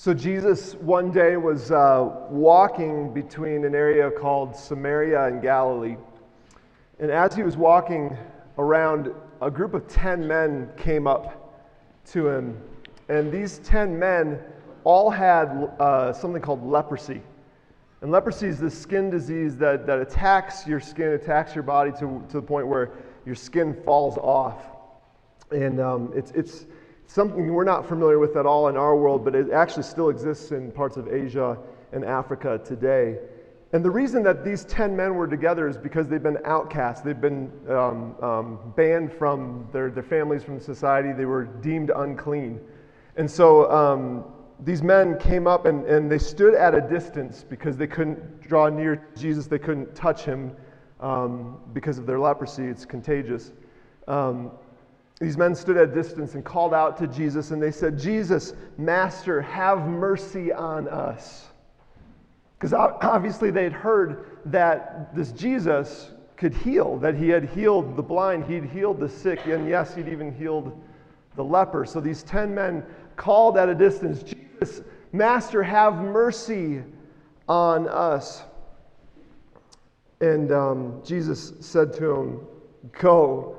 So, Jesus one day was uh, walking between an area called Samaria and Galilee. And as he was walking around, a group of 10 men came up to him. And these 10 men all had uh, something called leprosy. And leprosy is this skin disease that, that attacks your skin, attacks your body to, to the point where your skin falls off. And um, it's, it's, something we're not familiar with at all in our world, but it actually still exists in parts of Asia and Africa today. And the reason that these 10 men were together is because they've been outcasts. They've been um, um, banned from their, their families, from society. They were deemed unclean. And so um, these men came up and, and they stood at a distance because they couldn't draw near Jesus. They couldn't touch him um, because of their leprosy. It's contagious. These men stood at a distance and called out to Jesus, and they said, Jesus, Master, have mercy on us. Because obviously they'd heard that this Jesus could heal, that he had healed the blind, he'd healed the sick, and yes, he'd even healed the leper. So these 10 men called at a distance, Jesus, Master, have mercy on us. And um, Jesus said to him, Go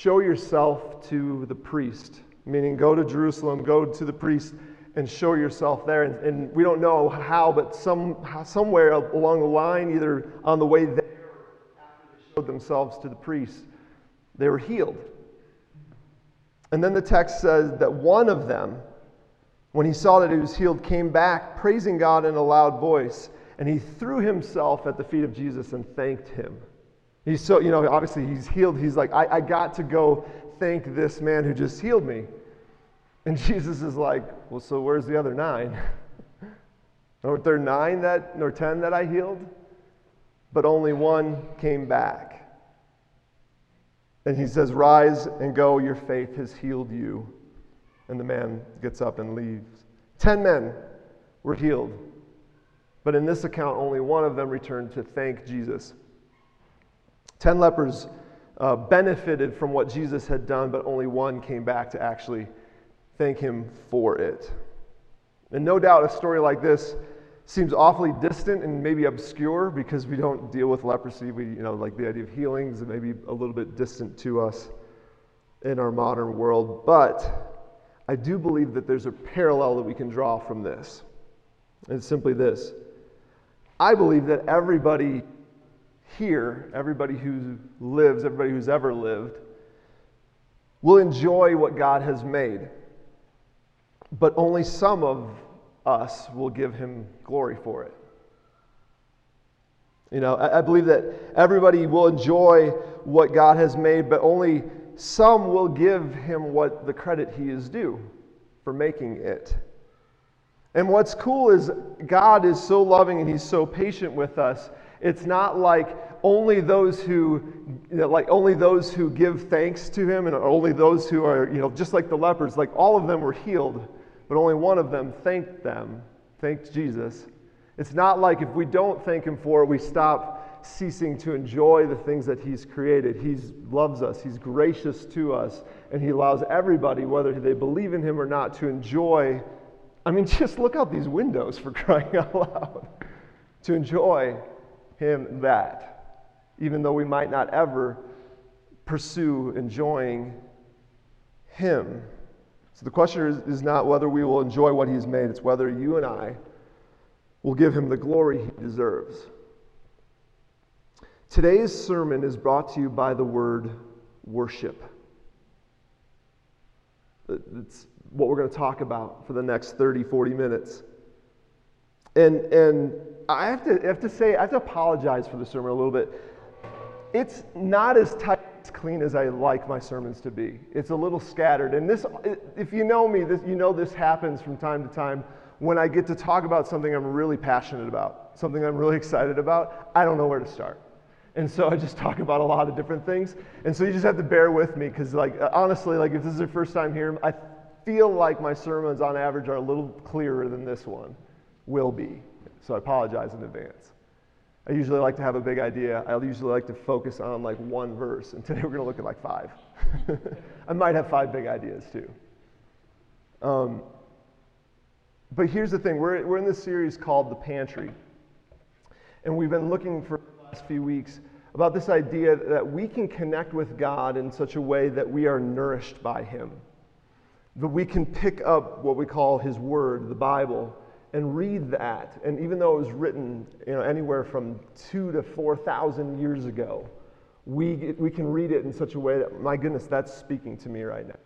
show yourself to the priest, meaning go to Jerusalem, go to the priest, and show yourself there. And, and we don't know how, but some, somewhere along the line, either on the way there showed themselves to the priest, they were healed. And then the text says that one of them, when he saw that he was healed, came back praising God in a loud voice, and he threw himself at the feet of Jesus and thanked him. He's so, you know, obviously he's healed. He's like, I, I got to go thank this man who just healed me. And Jesus is like, Well, so where's the other nine? Aren't there nine that, or ten that I healed? But only one came back. And he says, Rise and go, your faith has healed you. And the man gets up and leaves. Ten men were healed. But in this account, only one of them returned to thank Jesus. Ten lepers uh, benefited from what Jesus had done, but only one came back to actually thank him for it. And no doubt a story like this seems awfully distant and maybe obscure because we don't deal with leprosy. We, you know, like the idea of healings and maybe a little bit distant to us in our modern world. But I do believe that there's a parallel that we can draw from this. It's simply this I believe that everybody here, everybody who lives, everybody who's ever lived, will enjoy what God has made. But only some of us will give him glory for it. You know, I, I believe that everybody will enjoy what God has made, but only some will give him what the credit he is due for making it. And what's cool is God is so loving and he's so patient with us it's not like only those who, like only those who give thanks to him and only those who are, you know, just like the lepers, like all of them were healed, but only one of them thanked them, thanked Jesus. It's not like if we don't thank him for it, we stop ceasing to enjoy the things that he's created. He loves us, he's gracious to us, and he allows everybody, whether they believe in him or not, to enjoy. I mean, just look out these windows for crying out loud. to enjoy him that, even though we might not ever pursue enjoying him. So the question is, is not whether we will enjoy what he's made, it's whether you and I will give him the glory he deserves. Today's sermon is brought to you by the word worship. It's what we're going to talk about for the next 30, 40 minutes. And, and I have, to, I have to say, I have to apologize for the sermon a little bit. It's not as tight, as clean as I like my sermons to be. It's a little scattered. And this, if you know me, this, you know this happens from time to time when I get to talk about something I'm really passionate about, something I'm really excited about. I don't know where to start. And so I just talk about a lot of different things. And so you just have to bear with me because, like, honestly, like if this is your first time here, I feel like my sermons on average are a little clearer than this one will be. So I apologize in advance. I usually like to have a big idea. I usually like to focus on like one verse, and today we're going to look at like five. I might have five big ideas too. Um, But here's the thing we're, we're in this series called The Pantry. And we've been looking for the last few weeks about this idea that we can connect with God in such a way that we are nourished by Him. That we can pick up what we call His Word, the Bible, and read that. And even though it was written you know, anywhere from two to 4,000 years ago, we, we can read it in such a way that, my goodness, that's speaking to me right now.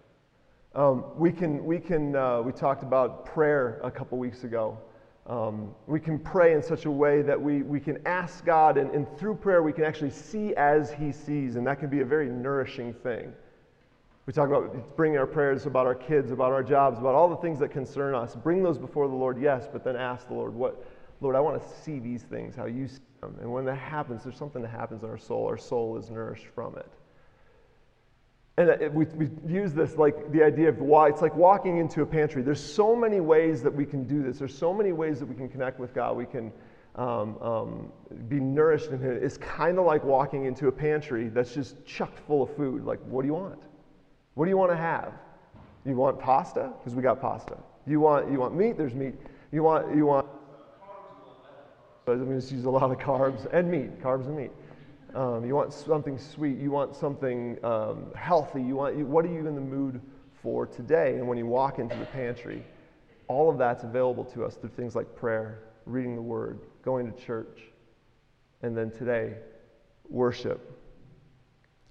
Um, we can, we can, uh, we talked about prayer a couple weeks ago. Um, we can pray in such a way that we, we can ask God, and, and through prayer, we can actually see as He sees, and that can be a very nourishing thing. We talk about bringing our prayers about our kids, about our jobs, about all the things that concern us. Bring those before the Lord, yes, but then ask the Lord, what, Lord, I want to see these things, how you see them. And when that happens, there's something that happens in our soul. Our soul is nourished from it. And we, we use this like the idea of why it's like walking into a pantry. There's so many ways that we can do this. There's so many ways that we can connect with God. We can um, um, be nourished in Him. It's kind of like walking into a pantry that's just chucked full of food. Like, what do you want? What do you want to have? You want pasta? Because we got pasta. You want you want meat? There's meat. You want you want. I'm going to use a lot of carbs and meat, carbs and meat. Um, you want something sweet. You want something um, healthy. You want, you, what are you in the mood for today? And when you walk into the pantry, all of that's available to us through things like prayer, reading the Word, going to church, and then today, worship.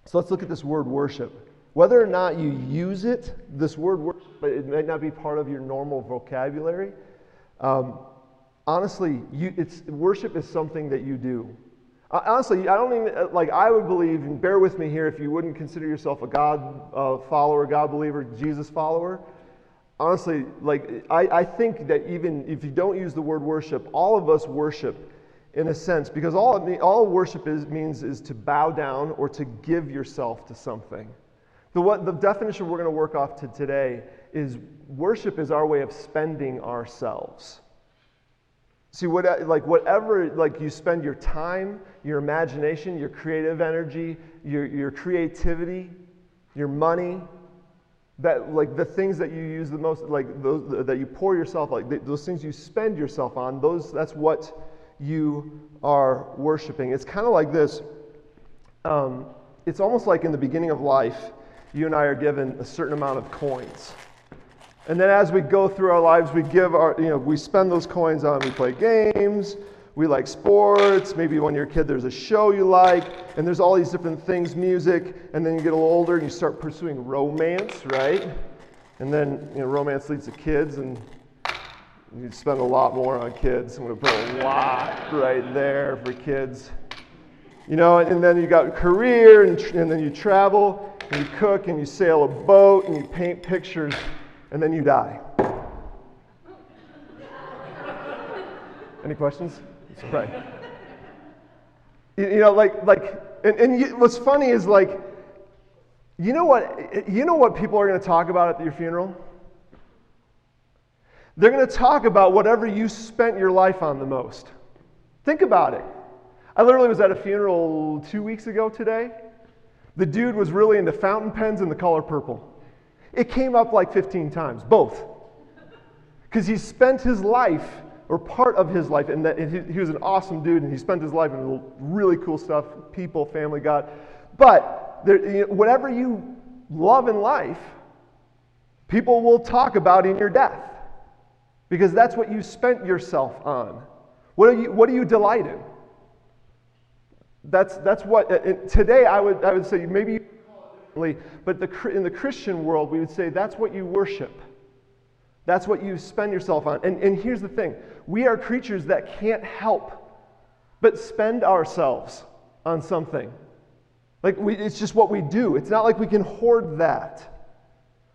So let's look at this word worship. Whether or not you use it, this word worship, but it might not be part of your normal vocabulary. Um, honestly, you, it's, worship is something that you do. Honestly, I don't even, uh, like, I would believe, and bear with me here if you wouldn't consider yourself a God uh, follower, God believer, Jesus follower. Honestly, like, I, I think that even if you don't use the word worship, all of us worship in a sense, because all, all worship is, means is to bow down or to give yourself to something. The, what, the definition we're going to work off to today is worship is our way of spending ourselves. See, what, like whatever, like you spend your time, your imagination, your creative energy, your, your creativity, your money, that like the things that you use the most, like those that you pour yourself, like those things you spend yourself on, those that's what you are worshiping. It's kind of like this. Um, it's almost like in the beginning of life, you and I are given a certain amount of coins. And then as we go through our lives, we give our, you know, we spend those coins on, we play games, we like sports, maybe when you're a kid there's a show you like, and there's all these different things, music, and then you get a little older and you start pursuing romance, right? And then, you know, romance leads to kids, and you spend a lot more on kids. I'm to put a lot right there for kids. You know, and then you got career, and, and then you travel, and you cook, and you sail a boat, and you paint pictures and then you die. Any questions? You, you know, like, like, and, and you, what's funny is like, you know what? You know what people are going to talk about at your funeral? They're going to talk about whatever you spent your life on the most. Think about it. I literally was at a funeral two weeks ago today. The dude was really into fountain pens and the color purple. It came up like 15 times, both. Because he spent his life, or part of his life, and that he was an awesome dude, and he spent his life in really cool stuff people, family, God. But there, you know, whatever you love in life, people will talk about in your death. Because that's what you spent yourself on. What, are you, what do you delight in? That's, that's what, uh, today I would, I would say maybe but the, in the Christian world, we would say that's what you worship. That's what you spend yourself on. And, and here's the thing we are creatures that can't help but spend ourselves on something. Like, we, it's just what we do. It's not like we can hoard that.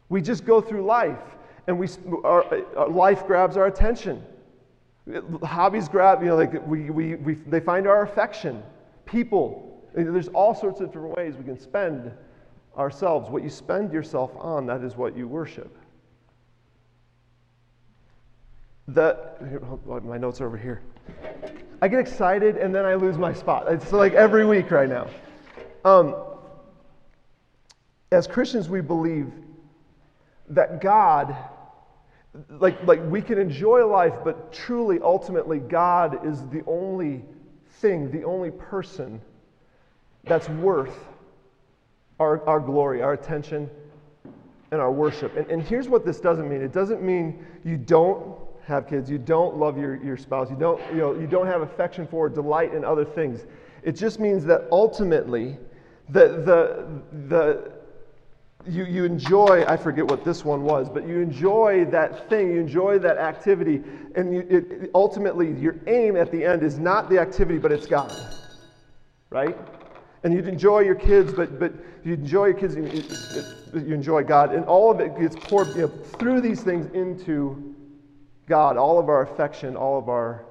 We just go through life, and we, our, our life grabs our attention. Hobbies grab, you know, like we, we, we, they find our affection. People, there's all sorts of different ways we can spend ourselves. What you spend yourself on, that is what you worship. That, my notes are over here. I get excited and then I lose my spot. It's like every week right now. Um, as Christians, we believe that God like, like we can enjoy life, but truly, ultimately, God is the only thing, the only person that's worth our, our glory, our attention, and our worship. And, and here's what this doesn't mean it doesn't mean you don't have kids, you don't love your, your spouse, you don't, you, know, you don't have affection for or delight in other things. It just means that ultimately, the, the, the, you, you enjoy, I forget what this one was, but you enjoy that thing, you enjoy that activity, and you, it, ultimately your aim at the end is not the activity, but it's God. Right? And you enjoy your kids, but, but you enjoy your kids, and you, you enjoy God, and all of it gets poured you know, through these things into God. All of our affection, all of our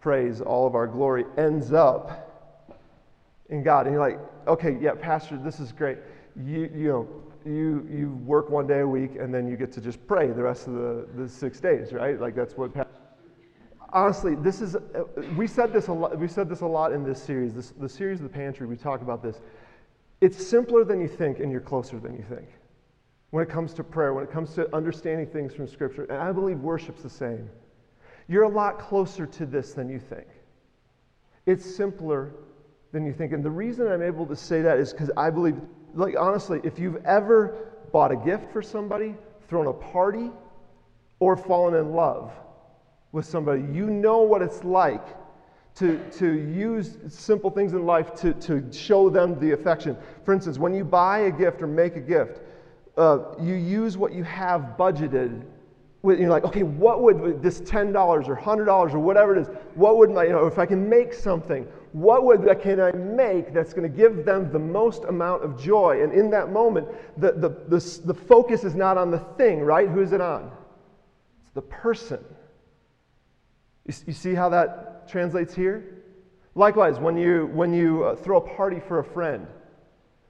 praise, all of our glory ends up in God. And you're like, okay, yeah, Pastor, this is great. You, you know, you, you work one day a week and then you get to just pray the rest of the, the six days, right? Like that's what. Honestly, this is uh, we said this a lot. We said this a lot in this series. This, the series of the pantry. We talk about this. It's simpler than you think, and you're closer than you think. When it comes to prayer, when it comes to understanding things from Scripture, and I believe worship's the same. You're a lot closer to this than you think. It's simpler than you think. And the reason I'm able to say that is because I believe like honestly, if you've ever bought a gift for somebody, thrown a party, or fallen in love with somebody, you know what it's like to, to use simple things in life to, to show them the affection. For instance, when you buy a gift or make a gift, uh, you use what you have budgeted. With, you're like, okay, what would this $10 or $100 or whatever it is, what would my, you know, if I can make something, what would, can I make that's going to give them the most amount of joy? And in that moment, the, the, the, the focus is not on the thing, right? Who is it on? It's the person. You, you see how that translates here? Likewise, when you, when you uh, throw a party for a friend,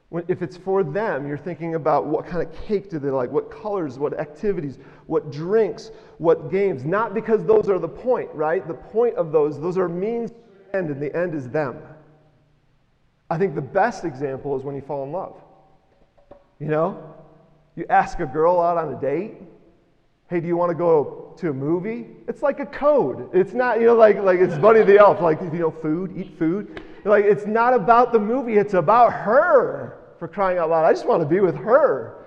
when, if it's for them, you're thinking about what kind of cake do they like, what colors, what activities, what drinks, what games. Not because those are the point, right? The point of those, those are means end, and the end is them. I think the best example is when you fall in love. You know, you ask a girl out on a date. Hey, do you want to go to a movie? It's like a code. It's not, you know, like, like it's Buddy the Elf, like, you know, food, eat food. Like, it's not about the movie, it's about her, for crying out loud. I just want to be with her.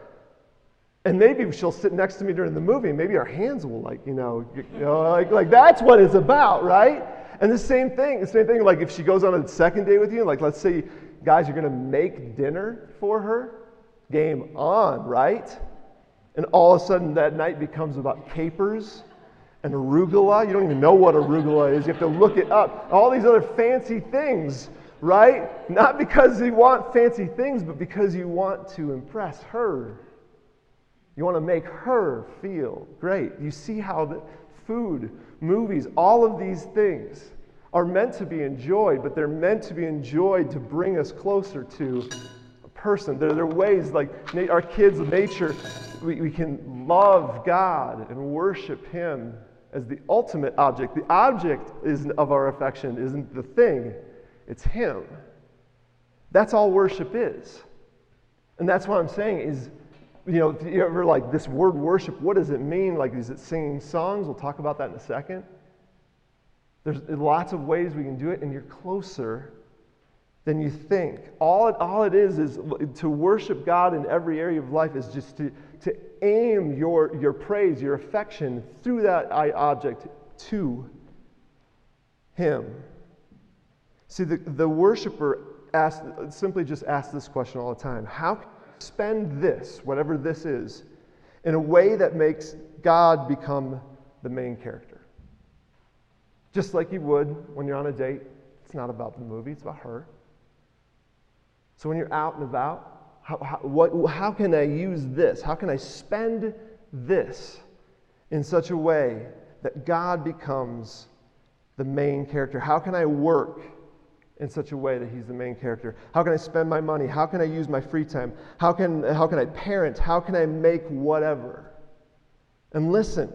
And maybe she'll sit next to me during the movie, maybe our hands will, like, you know, you know like, like that's what it's about, right? And the same thing, the same thing, like if she goes on a second date with you, like let's say, guys, you're going to make dinner for her, game on, right? And all of a sudden that night becomes about capers and arugula. You don't even know what arugula is. You have to look it up. All these other fancy things, right? Not because you want fancy things, but because you want to impress her. You want to make her feel great. You see how the food, movies, all of these things are meant to be enjoyed, but they're meant to be enjoyed to bring us closer to a person. There, are ways, like our kids' nature, we, we can love God and worship Him as the ultimate object. The object is, of our affection isn't the thing, it's Him. That's all worship is. And that's what I'm saying is, you know, you ever like this word worship, what does it mean? Like, is it singing songs? We'll talk about that in a second. There's lots of ways we can do it, and you're closer than you think. All it, all it is is to worship God in every area of life is just to, to aim your, your praise, your affection through that object to Him. See, the, the worshiper asked, simply just asks this question all the time How can spend this, whatever this is, in a way that makes God become the main character? Just like you would when you're on a date. It's not about the movie, it's about her. So when you're out and about, how, how, what, how can I use this? How can I spend this in such a way that God becomes the main character? How can I work in such a way that He's the main character? How can I spend my money? How can I use my free time? How can, how can I parent? How can I make whatever? And listen,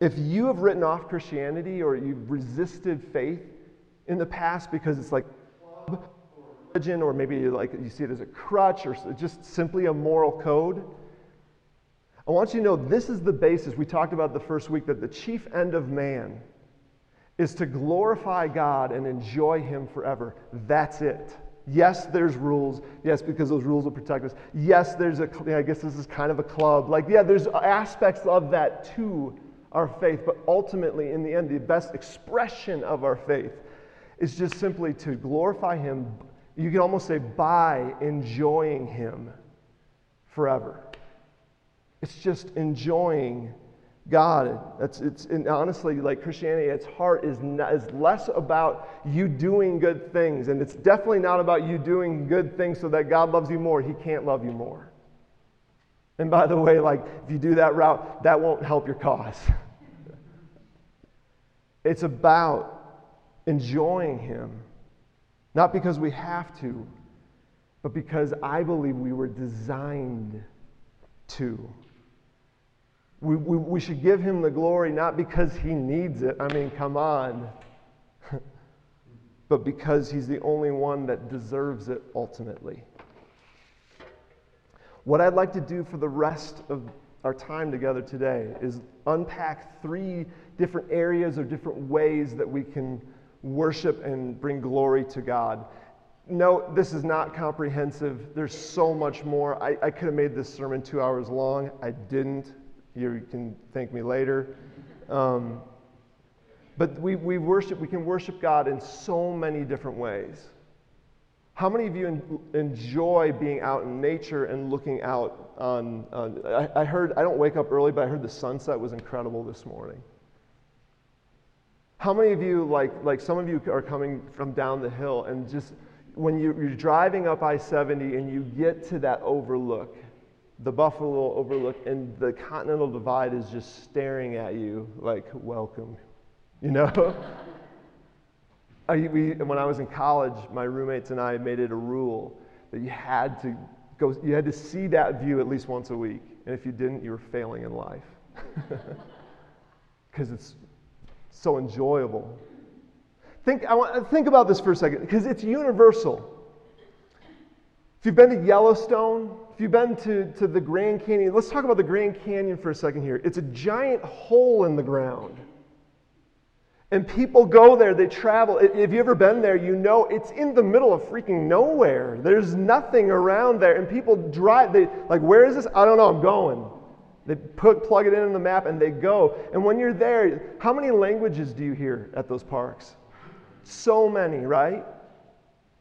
if you have written off Christianity or you've resisted faith in the past because it's like religion or maybe like you see it as a crutch or just simply a moral code, I want you to know this is the basis. We talked about the first week that the chief end of man is to glorify God and enjoy Him forever. That's it. Yes, there's rules. Yes, because those rules will protect us. Yes, there's a, I guess this is kind of a club. Like, yeah, there's aspects of that to our faith, but ultimately, in the end, the best expression of our faith is just simply to glorify Him. You can almost say by enjoying Him forever. It's just enjoying God. That's, it's, and honestly, like Christianity, its heart is, not, is less about you doing good things. And it's definitely not about you doing good things so that God loves you more. He can't love you more. And by the way, like, if you do that route, that won't help your cause. it's about enjoying Him, not because we have to, but because I believe we were designed to. We, we, we should give him the glory not because he needs it. I mean, come on. but because he's the only one that deserves it ultimately. What I'd like to do for the rest of our time together today is unpack three different areas or different ways that we can worship and bring glory to God. No, this is not comprehensive. There's so much more. I, I could have made this sermon two hours long. I didn't. You can thank me later. Um, but we, we worship, we can worship God in so many different ways. How many of you en- enjoy being out in nature and looking out on? on I, I heard, I don't wake up early, but I heard the sunset was incredible this morning. How many of you, like, like some of you are coming from down the hill and just when you, you're driving up I 70 and you get to that overlook, the Buffalo Overlook, and the Continental Divide is just staring at you like, welcome. You know? I, we, when I was in college, my roommates and I made it a rule that you had to go, you had to see that view at least once a week. And if you didn't, you were failing in life. Because it's so enjoyable. Think, I want, think about this for a second, because it's universal. If you've been to Yellowstone, if you've been to, to the Grand Canyon, let's talk about the Grand Canyon for a second here. It's a giant hole in the ground. And people go there, they travel. If you've ever been there, you know it's in the middle of freaking nowhere. There's nothing around there. And people drive, they like, where is this? I don't know, I'm going. They put, plug it in on the map and they go. And when you're there, how many languages do you hear at those parks? So many, right?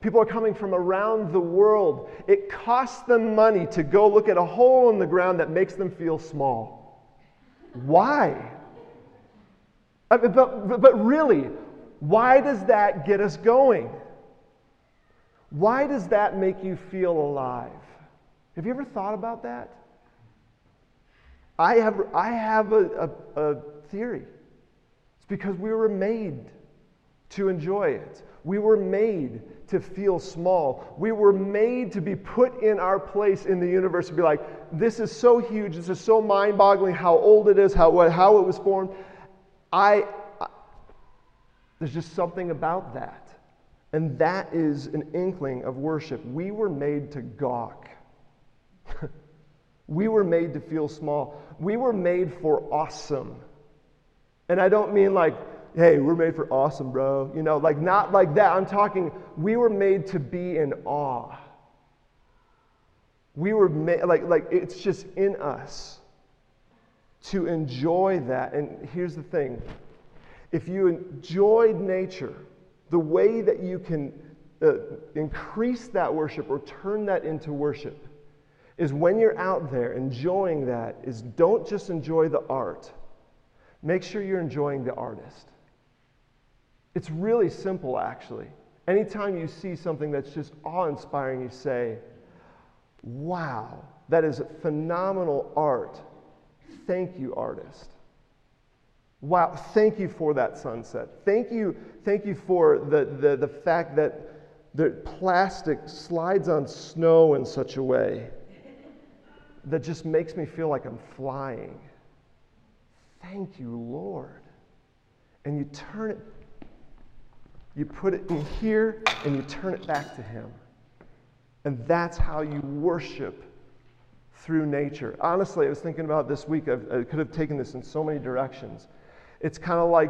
People are coming from around the world. It costs them money to go look at a hole in the ground that makes them feel small. Why? Uh, I mean, but, but really, why does that get us going? Why does that make you feel alive? Have you ever thought about that? I have, I have a, a, a theory. It's because we were made to enjoy it. We were made to feel small. We were made to be put in our place in the universe to be like, this is so huge, this is so mind boggling how old it is, how, how it was formed. I, I, there's just something about that. And that is an inkling of worship. We were made to gawk. we were made to feel small. We were made for awesome. And I don't mean like, hey, we're made for awesome, bro. You know, like not like that. I'm talking, we were made to be in awe. We were made, like, like it's just in us to enjoy that. And here's the thing if you enjoyed nature, the way that you can uh, increase that worship or turn that into worship is when you're out there enjoying that is don't just enjoy the art make sure you're enjoying the artist it's really simple, actually. Anytime you see something that's just awe inspiring, you say, Wow, that is phenomenal art. Thank you, artist. Wow, thank you for that sunset. Thank you, thank you for the, the, the fact that the plastic slides on snow in such a way that just makes me feel like I'm flying. Thank you, Lord. And you turn it you put it in here and you turn it back to Him. And that's how you worship through nature. Honestly, I was thinking about this week. I've, i could have taken this in so many directions. It's kind of like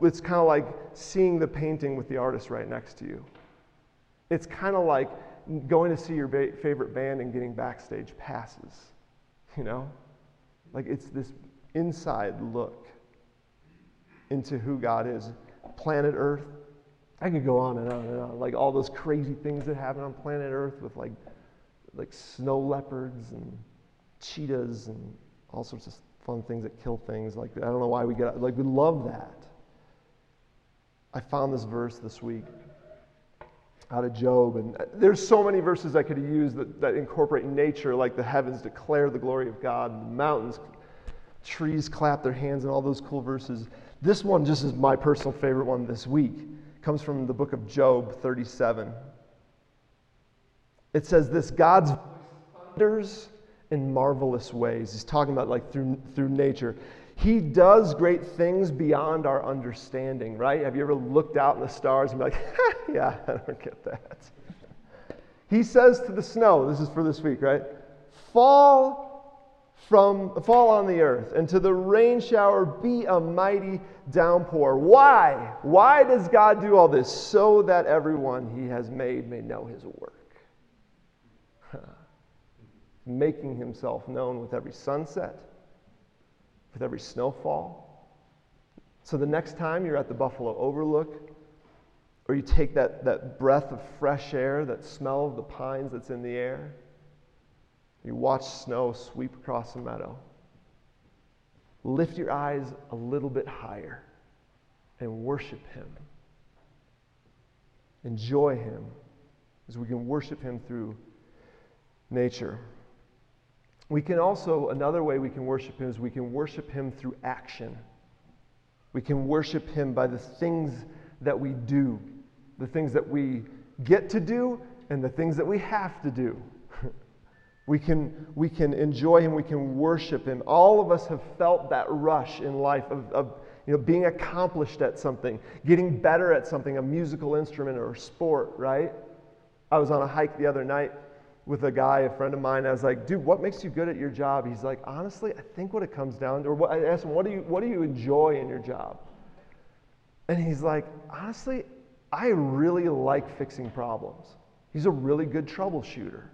it's kind of like seeing the painting with the artist right next to you. It's kind of like going to see your ba- favorite band and getting backstage passes. You know, like it's this inside look into who God is. Planet Earth. I could go on and on and on. Like all those crazy things that happen on planet Earth with like like snow leopards and cheetahs and all sorts of fun things that kill things. Like, I don't know why we get, like, we love that. I found this verse this week out of Job, and uh, there's so many verses I could use that, that incorporate nature, like the heavens declare the glory of God, and the mountains, trees clap their hands, and all those cool verses. This one just is my personal favorite one this week. Comes from the book of Job 37. It says this God's thunders in marvelous ways. He's talking about like through, through nature. He does great things beyond our understanding, right? Have you ever looked out in the stars and be like, yeah, I don't get that. He says to the snow, this is for this week, right? Fall from fall on the earth and to the rain shower be a mighty downpour. Why? Why does God do all this? So that everyone he has made may know his work making himself known with every sunset, with every snowfall. So the next time you're at the Buffalo Overlook, or you take that, that breath of fresh air, that smell of the pines that's in the air, you watch snow sweep across a meadow. Lift your eyes a little bit higher and worship Him. Enjoy Him as we can worship Him through nature. We can also, another way we can worship Him is we can worship Him through action. We can worship Him by the things that we do, the things that we get to do, and the things that we have to do. We, can, we can enjoy Him, we can worship Him. All of us have felt that rush in life of, of you know, being accomplished at something, getting better at something, a musical instrument or a sport, right? I was on a hike the other night with a guy, a friend of mine. I was like, dude, what makes you good at your job? He's like, honestly, I think what it comes down to, or what, I asked him, what do, you, what do you enjoy in your job? And he's like, honestly, I really like fixing problems. He's a really good troubleshooter.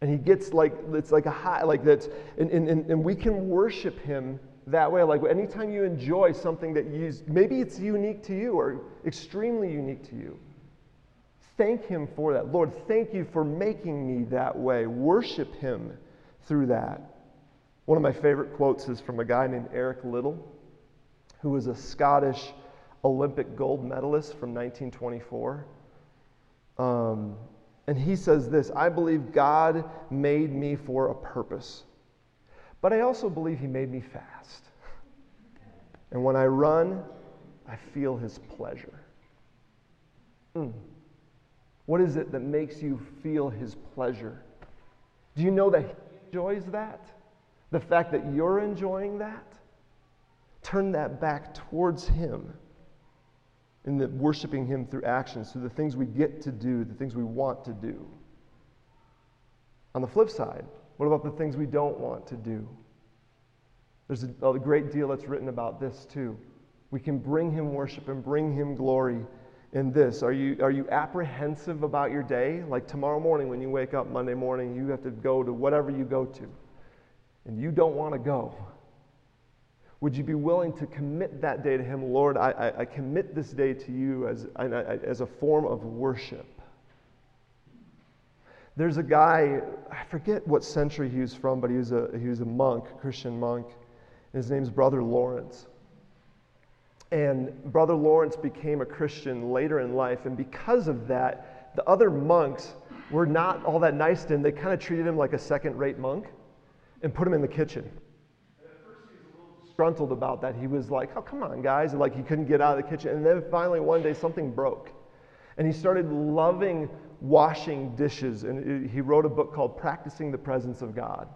And he gets like, it's like a high, like that's, and, and, and we can worship him that way. Like anytime you enjoy something that you, maybe it's unique to you or extremely unique to you Thank Him for that. Lord, thank you for making me that way. Worship Him through that. One of my favorite quotes is from a guy named Eric Liddell, who was a Scottish Olympic gold medalist from 1924. Um, and he says this I believe God made me for a purpose, but I also believe He made me fast. And when I run, I feel His pleasure. Mm. What is it that makes you feel his pleasure? Do you know that he enjoys that? The fact that you're enjoying that? Turn that back towards him in the worshiping him through actions, through the things we get to do, the things we want to do. On the flip side, what about the things we don't want to do? There's a, a great deal that's written about this too. We can bring him worship and bring him glory in this? Are you, are you apprehensive about your day? Like tomorrow morning when you wake up, Monday morning, you have to go to whatever you go to, and you don't want to go. Would you be willing to commit that day to Him? Lord, I, I, I commit this day to you as, I, as a form of worship. There's a guy, I forget what century he was from, but he was a, he was a monk, Christian monk. His name's Brother Lawrence. And Brother Lawrence became a Christian later in life. And because of that, the other monks were not all that nice to him. They kind of treated him like a second rate monk and put him in the kitchen. And at first he was a little disgruntled about that. He was like, oh, come on, guys. And like he couldn't get out of the kitchen. And then finally one day something broke. And he started loving washing dishes. And he wrote a book called Practicing the Presence of God.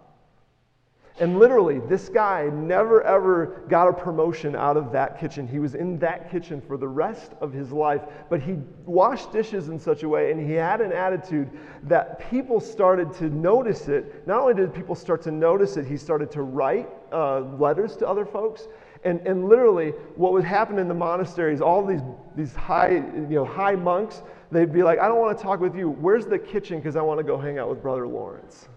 And literally, this guy never ever got a promotion out of that kitchen. He was in that kitchen for the rest of his life. But he washed dishes in such a way and he had an attitude that people started to notice it. Not only did people start to notice it, he started to write uh, letters to other folks. And, and literally, what would happen in the monasteries, all these, these high, you know, high monks, they'd be like, I don't want to talk with you. Where's the kitchen? Because I want to go hang out with Brother Lawrence.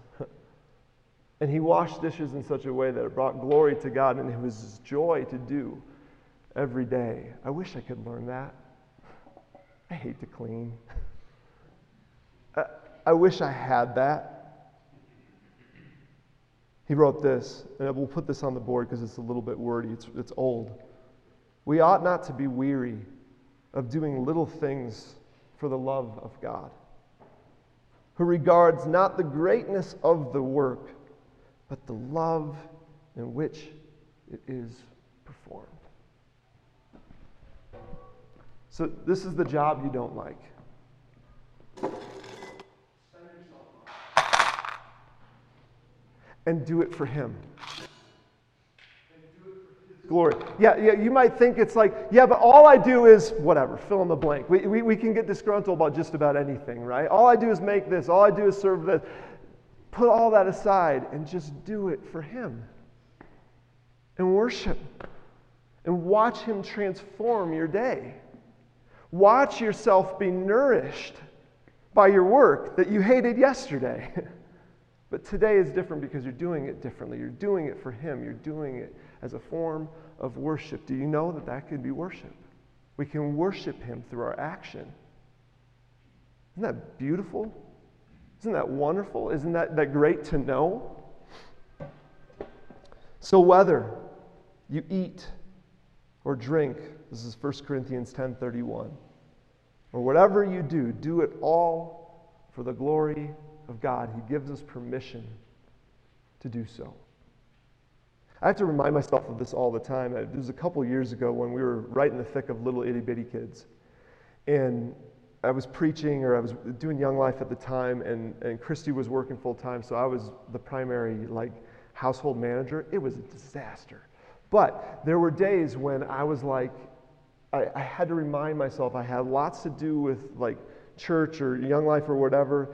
And he washed dishes in such a way that it brought glory to God, and it was his joy to do every day. I wish I could learn that. I hate to clean. I, I wish I had that. He wrote this, and we'll put this on the board because it's a little bit wordy, it's, it's old. We ought not to be weary of doing little things for the love of God, who regards not the greatness of the work but the love in which it is performed. So, this is the job you don't like. And do it for Him. Glory. Yeah, yeah, you might think it's like, yeah, but all I do is whatever, fill in the blank. We, we, we can get disgruntled about just about anything, right? All I do is make this, all I do is serve this. Put all that aside and just do it for Him. And worship. And watch Him transform your day. Watch yourself be nourished by your work that you hated yesterday. but today is different because you're doing it differently. You're doing it for Him, you're doing it as a form of worship. Do you know that that could be worship? We can worship Him through our action. Isn't that beautiful? Isn't that wonderful? Isn't that, that great to know? So whether you eat or drink, this is 1 Corinthians 10:31, or whatever you do, do it all for the glory of God. He gives us permission to do so. I have to remind myself of this all the time. It was a couple years ago when we were right in the thick of little itty bitty kids. And I was preaching or I was doing Young Life at the time, and, and Christy was working full time, so I was the primary like household manager. It was a disaster. But there were days when I was like, I, I had to remind myself I had lots to do with like church or Young Life or whatever,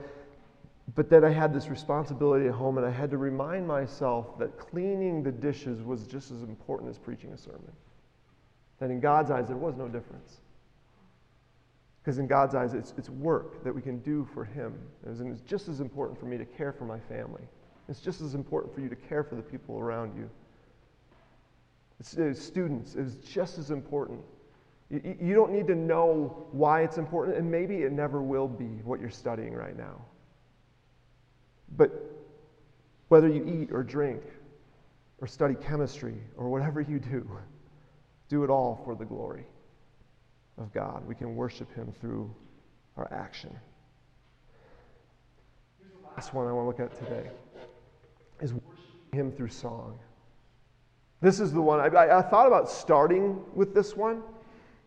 but then I had this responsibility at home, and I had to remind myself that cleaning the dishes was just as important as preaching a sermon. That in God's eyes, there was no difference. Because in God's eyes, it's, it's work that we can do for Him. And it's just as important for me to care for my family. It's just as important for you to care for the people around you. It's, it's students, it's just as important. You, you don't need to know why it's important, and maybe it never will be what you're studying right now. But whether you eat or drink or study chemistry or whatever you do, do it all for the glory of God. We can worship Him through our action. the last one I want to look at today is worshiping Him through song. This is the one I, I, I thought about starting with this one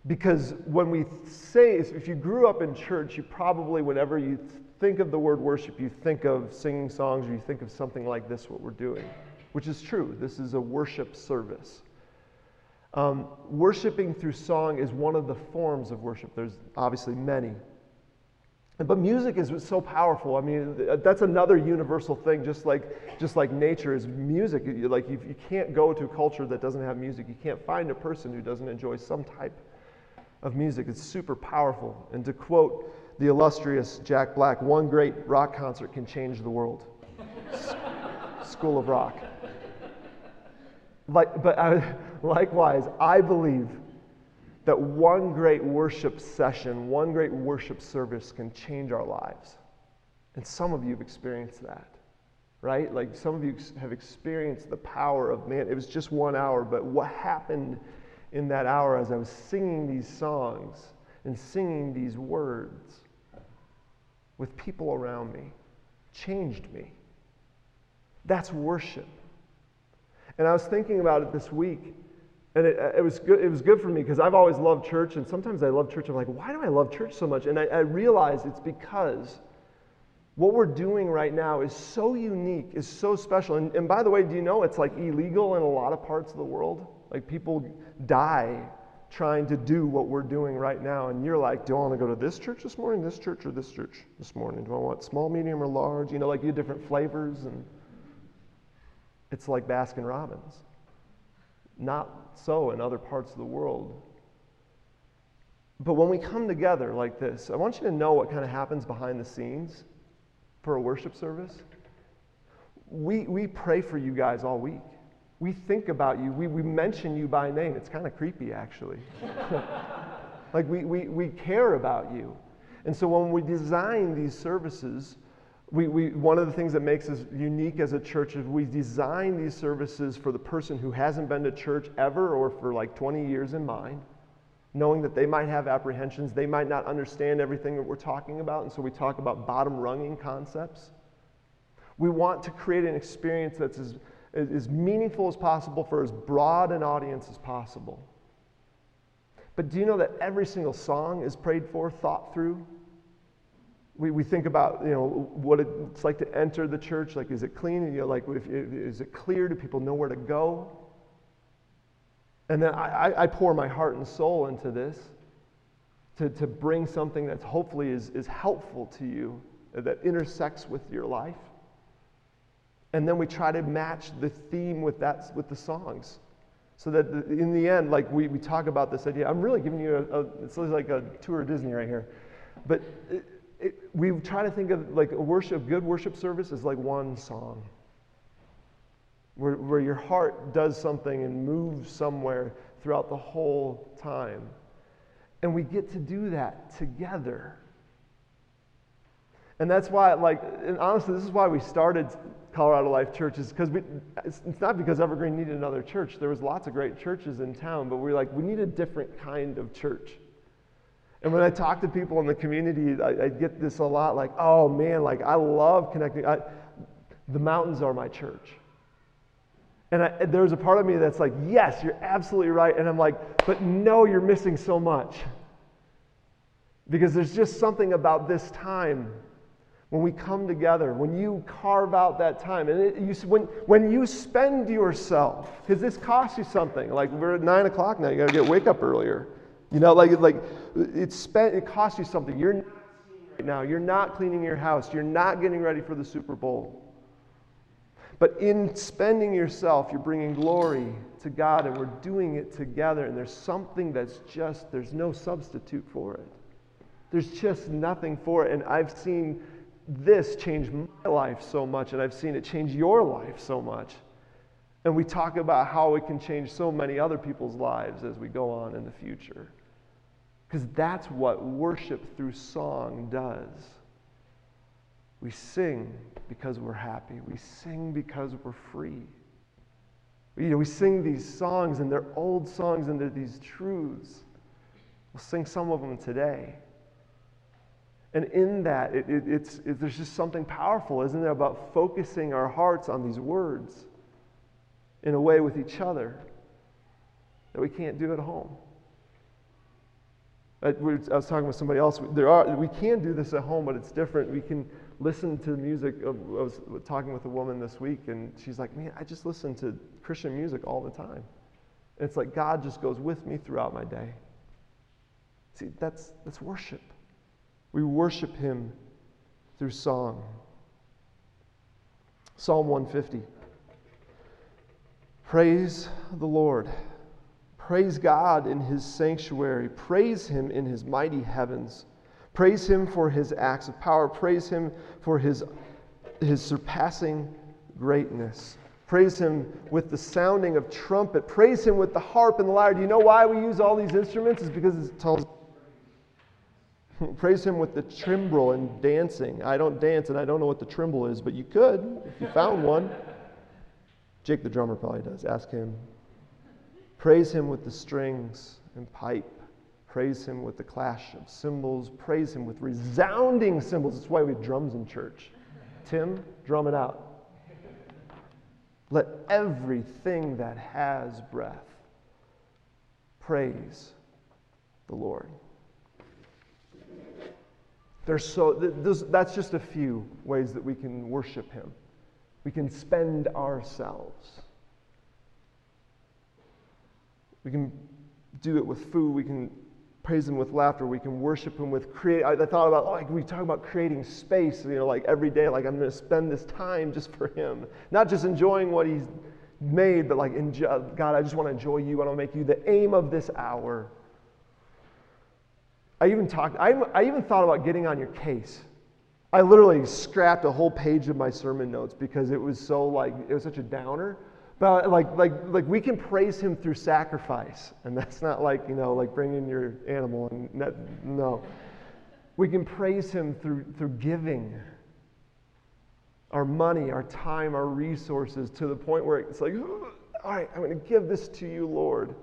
because when we say, if you grew up in church, you probably, whenever you think of the word worship, you think of singing songs or you think of something like this, what we're doing, which is true. This is a worship service. Um, worshiping through song is one of the forms of worship. There's obviously many. But music is so powerful. I mean, that's another universal thing, just like, just like nature is music. Like, you, you can't go to a culture that doesn't have music. You can't find a person who doesn't enjoy some type of music. It's super powerful. And to quote the illustrious Jack Black, one great rock concert can change the world. School of Rock. Like, but I, likewise, I believe that one great worship session, one great worship service can change our lives. And some of you have experienced that, right? Like some of you have experienced the power of, man, it was just one hour, but what happened in that hour as I was singing these songs and singing these words with people around me changed me. That's worship. And I was thinking about it this week, and it, it, was, good, it was good for me because I've always loved church, and sometimes I love church. I'm like, why do I love church so much? And I, I realized it's because What we're doing right now is so unique, is so special. And, and by the way, do you know it's like illegal in a lot of parts of the world? Like people die trying to do what we're doing right now. And you're like, do I want to go to this church this morning, this church, or this church this morning? Do I want small, medium, or large? You know, like you have different flavors. And it's like Baskin Robbins. Not so in other parts of the world. But when we come together like this, I want you to know what kind of happens behind the scenes for a worship service. We, we pray for you guys all week. We think about you. We, we mention you by name. It's kind of creepy, actually. like, we, we, we care about you. And so when we design these services, we, we, one of the things that makes us unique as a church is we design these services for the person who hasn't been to church ever or for like 20 years in mind, knowing that they might have apprehensions, they might not understand everything that we're talking about, and so we talk about bottom runging concepts. We want to create an experience that's as, as meaningful as possible for as broad an audience as possible. But do you know that every single song is prayed for, thought through, we, we think about you know what it's like to enter the church like is it clean? You know, like if, is it clear? Do people know where to go? And then I, I pour my heart and soul into this to, to bring something that hopefully is, is helpful to you that intersects with your life. And then we try to match the theme with that with the songs. So that in the end like we, we talk about this idea. I'm really giving you a, a it's like a tour of disney right here. But it, it, we try to think of like a worship, good worship service is like one song. Where, where your heart does something and moves somewhere throughout the whole time. And we get to do that together. And that's why, like, and honestly, this is why we started Colorado Life Church, is because it's, it's not because Evergreen needed another church. There was lots of great churches in town, but we are like, we need a different kind of church. And when I talk to people in the community, I, I get this a lot like, oh man, like I love connecting. I, the mountains are my church. And I, there's a part of me that's like, yes, you're absolutely right. And I'm like, but no, you're missing so much. Because there's just something about this time when we come together, when you carve out that time, and it, you, when, when you spend yourself, because this costs you something. Like we're at nine o'clock now, you got to get wake up earlier. You know, like, like it's spent, it costs you something. You're not right now. You're not cleaning your house. You're not getting ready for the Super Bowl. But in spending yourself, you're bringing glory to God, and we're doing it together. And there's something that's just, there's no substitute for it. There's just nothing for it. And I've seen this change my life so much, and I've seen it change your life so much. And we talk about how it can change so many other people's lives as we go on in the future. Because that's what worship through song does. We sing because we're happy. We sing because we're free. You know, we sing these songs, and they're old songs, and they're these truths. We'll sing some of them today. And in that, it, it, it's, it, there's just something powerful, isn't there, about focusing our hearts on these words in a way with each other that we can't do at home. I, was talking with somebody else. There are, we can do this at home, but it's different. We can listen to music. I was talking with a woman this week, and she's like, Man, I just listen to Christian music all the time. And it's like God just goes with me throughout my day. See, that's, that's worship. We worship Him through song. Psalm 150. Praise the Lord. Praise God in his sanctuary. Praise him in his mighty heavens. Praise him for his acts of power. Praise him for his, his surpassing greatness. Praise him with the sounding of trumpet. Praise him with the harp and the lyre. Do you know why we use all these instruments? It's because it tells. Praise him with the timbrel and dancing. I don't dance and I don't know what the timbrel is, but you could if you found one. Jake the drummer probably does. Ask him. Praise him with the strings and pipe. Praise him with the clash of cymbals. Praise him with resounding cymbals. That's why we have drums in church. Tim, drum it out. Let everything that has breath praise the Lord. There's so, that's just a few ways that we can worship Him. We can spend ourselves. We can do it with food. We can praise Him with laughter. We can worship Him with create. I, I thought about like we talk about creating space. You know, like every day, like I'm going to spend this time just for Him, not just enjoying what He's made, but like enjoy, God, I just want to enjoy You. I want to make You the aim of this hour. I even talked. I, I even thought about getting on your case. I literally scrapped a whole page of my sermon notes because it was so like it was such a downer. But like, like, like we can praise him through sacrifice. And that's not like, you know, like bringing your animal and not, no. We can praise him through, through giving our money, our time, our resources to the point where it's like, all right, I'm going to give this to you, Lord.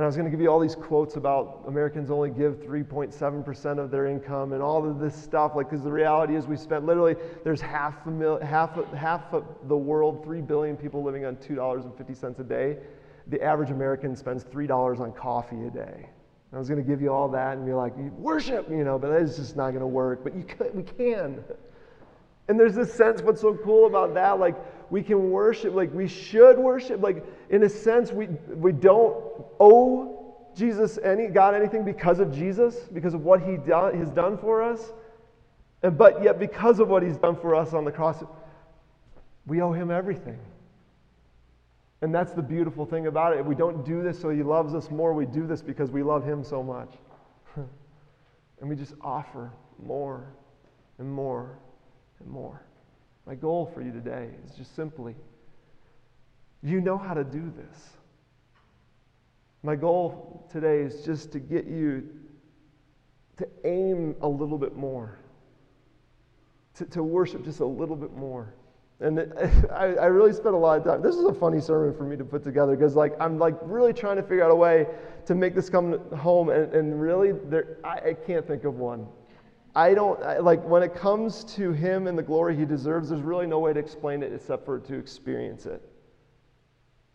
And I was going to give you all these quotes about Americans only give 3.7% of their income and all of this stuff. Like, because the reality is, we spent literally, there's half, a mil, half, half of the world, 3 billion people living on $2.50 a day. The average American spends $3 on coffee a day. I was going to give you all that and be like, worship, you know, but that is just not going to work. But you could, we can. And there's this sense, what's so cool about that? Like, we can worship, like, we should worship. Like, in a sense, we, we don't owe Jesus any, God anything because of Jesus, because of what he do, has done for us. And, but yet, because of what he's done for us on the cross, we owe him everything. And that's the beautiful thing about it. We don't do this so he loves us more. We do this because we love him so much. and we just offer more and more and more. My goal for you today is just simply you know how to do this. My goal today is just to get you to aim a little bit more, to, to worship just a little bit more. And I, I, really spent a lot of time. This is a funny sermon for me to put together because, like, I'm like really trying to figure out a way to make this come home, and, and really, there, I, I can't think of one. I don't, I, like, when it comes to him and the glory he deserves, there's really no way to explain it except for to experience it.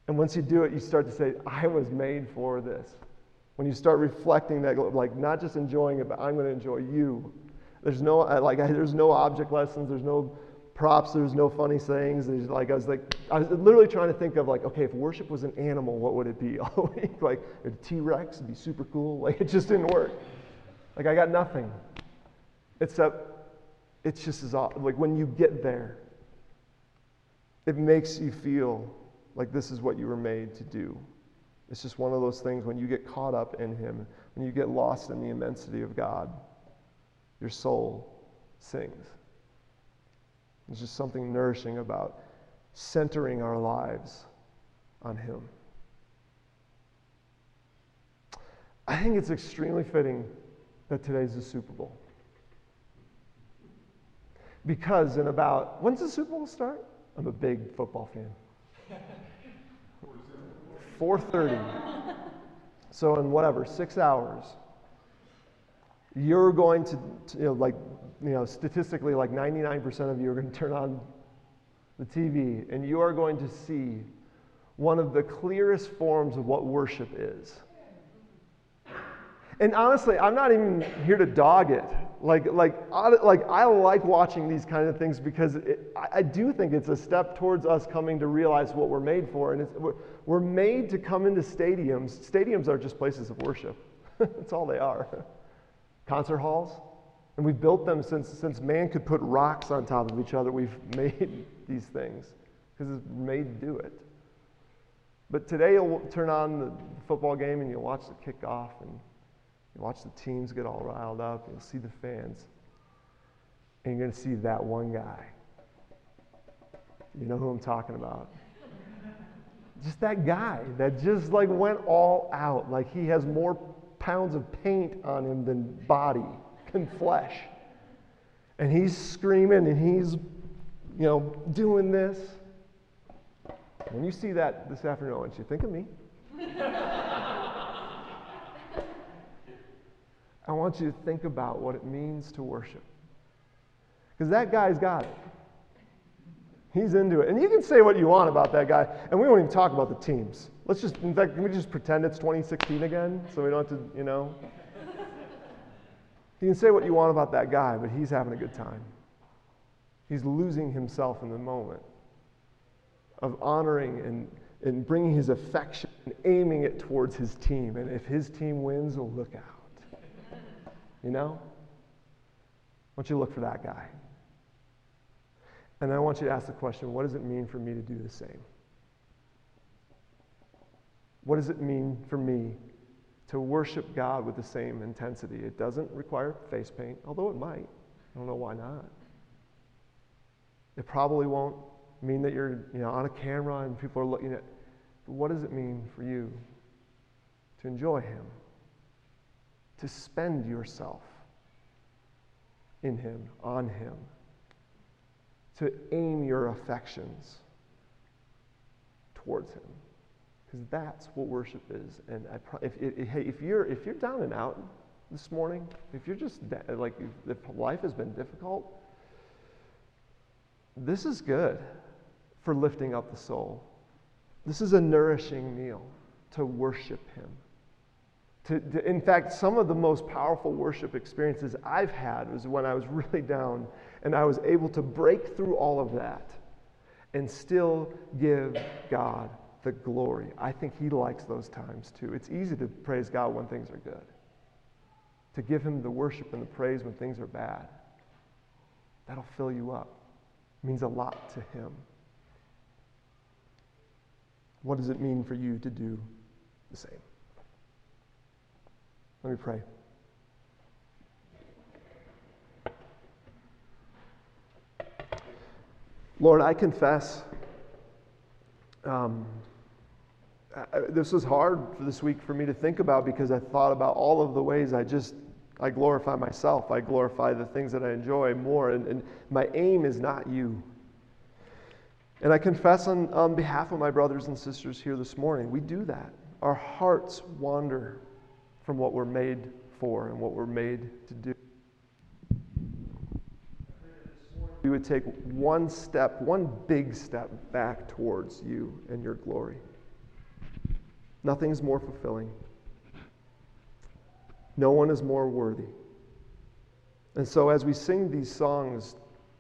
And once you do it, you start to say, I was made for this. When you start reflecting that, like, not just enjoying it, but I'm going to enjoy you. There's no, like, I, there's no object lessons, there's no props, there's no funny sayings. There's like, I was like, I was literally trying to think of, like, okay, if worship was an animal, what would it be? all week? like, a T Rex would be super cool. Like, it just didn't work. Like, I got nothing. Except it's just as like when you get there, it makes you feel like this is what you were made to do. It's just one of those things when you get caught up in Him, when you get lost in the immensity of God, your soul sings. There's just something nourishing about centering our lives on Him. I think it's extremely fitting that today's the Super Bowl. Because in about, when's the Super Bowl start? I'm a big football fan. 4.30. So in whatever, six hours, you're going to, you know, like, you know, statistically, like 99% of you are going to turn on the TV and you are going to see one of the clearest forms of what worship is. And honestly, I'm not even here to dog it. Like, like, like I like watching these kind of things because it, I, I, do think it's a step towards us coming to realize what we're made for. And we're, we're made to come into stadiums. Stadiums are just places of worship. That's all they are. Concert halls. And we've built them since, since man could put rocks on top of each other. We've made these things because it's made to do it. But today you'll turn on the football game and you'll watch the kickoff and you watch the teams get all riled up, you'll see the fans, and you're going to see that one guy. You know who I'm talking about. just that guy that just like went all out. Like he has more pounds of paint on him than body, than flesh. And he's screaming and he's, you know, doing this. When you see that this afternoon, I want you to think of me. I want you to think about what it means to worship. Because that guy's got it. He's into it. And you can say what you want about that guy, and we won't even talk about the teams. Let's just, in fact, can we just pretend it's 2016 again so we don't have to, you know? You can say what you want about that guy, but he's having a good time. He's losing himself in the moment of honoring and, and bringing his affection and aiming it towards his team. And if his team wins, look out. You know? I want you to look for that guy. And I want you to ask the question what does it mean for me to do the same? What does it mean for me to worship God with the same intensity? It doesn't require face paint, although it might. I don't know why not. It probably won't mean that you're you know, on a camera and people are looking at. But what does it mean for you to enjoy Him? To spend yourself in Him, on Him? To aim your affections towards Him? Because that's what worship is. And I, if, if, hey, if you're, if you're down and out this morning, if you're just like, if life has been difficult, this is good for lifting up the soul. This is a nourishing meal to worship Him. To, to, in fact, some of the most powerful worship experiences I've had was when I was really down and I was able to break through all of that and still give God the glory. I think He likes those times too. It's easy to praise God when things are good, to give Him the worship and the praise when things are bad. That'll fill you up. It means a lot to Him. What does it mean for you to do the same? Let me pray. Lord, I confess um, I, this was hard this week for me to think about because I thought about all of the ways I just I glorify myself. I glorify the things that I enjoy more, and, and my aim is not you. And I confess on, on behalf of my brothers and sisters here this morning, we do that. Our hearts wander from what we're made for and what we're made to do. We would take one step, one big step back towards you and your glory. Nothing is more fulfilling. No one is more worthy. And so, as we sing these songs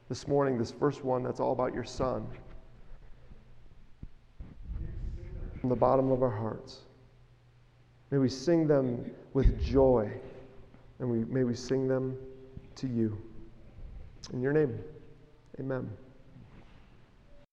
this morning, this first one that's all about your son, from the bottom of our hearts, may we sing them with joy, and we, may we sing them to you. In your name, amen.